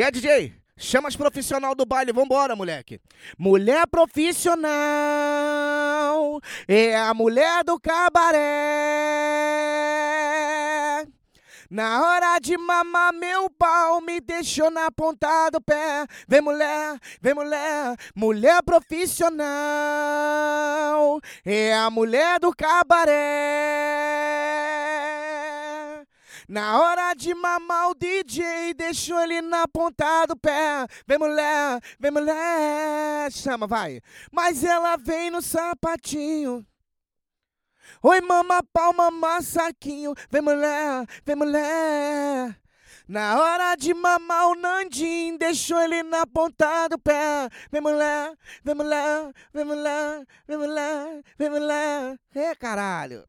E aí, DJ? Chama as profissional do baile, vambora, moleque. Mulher profissional é a mulher do cabaré. Na hora de mamar meu pau, me deixou na ponta do pé. Vem mulher, vem mulher, mulher profissional. É a mulher do cabaré. Na hora de mamar o DJ, deixou ele na ponta do pé. Vem mulher, vem mulher, chama, vai. Mas ela vem no sapatinho. Oi, mama pau, mama saquinho. Vem mulher, vem mulher. Na hora de mamar o Nandim, deixou ele na ponta do pé. Vem mulher, vem mulher, vem mulher, vem mulher, vem mulher. É, caralho.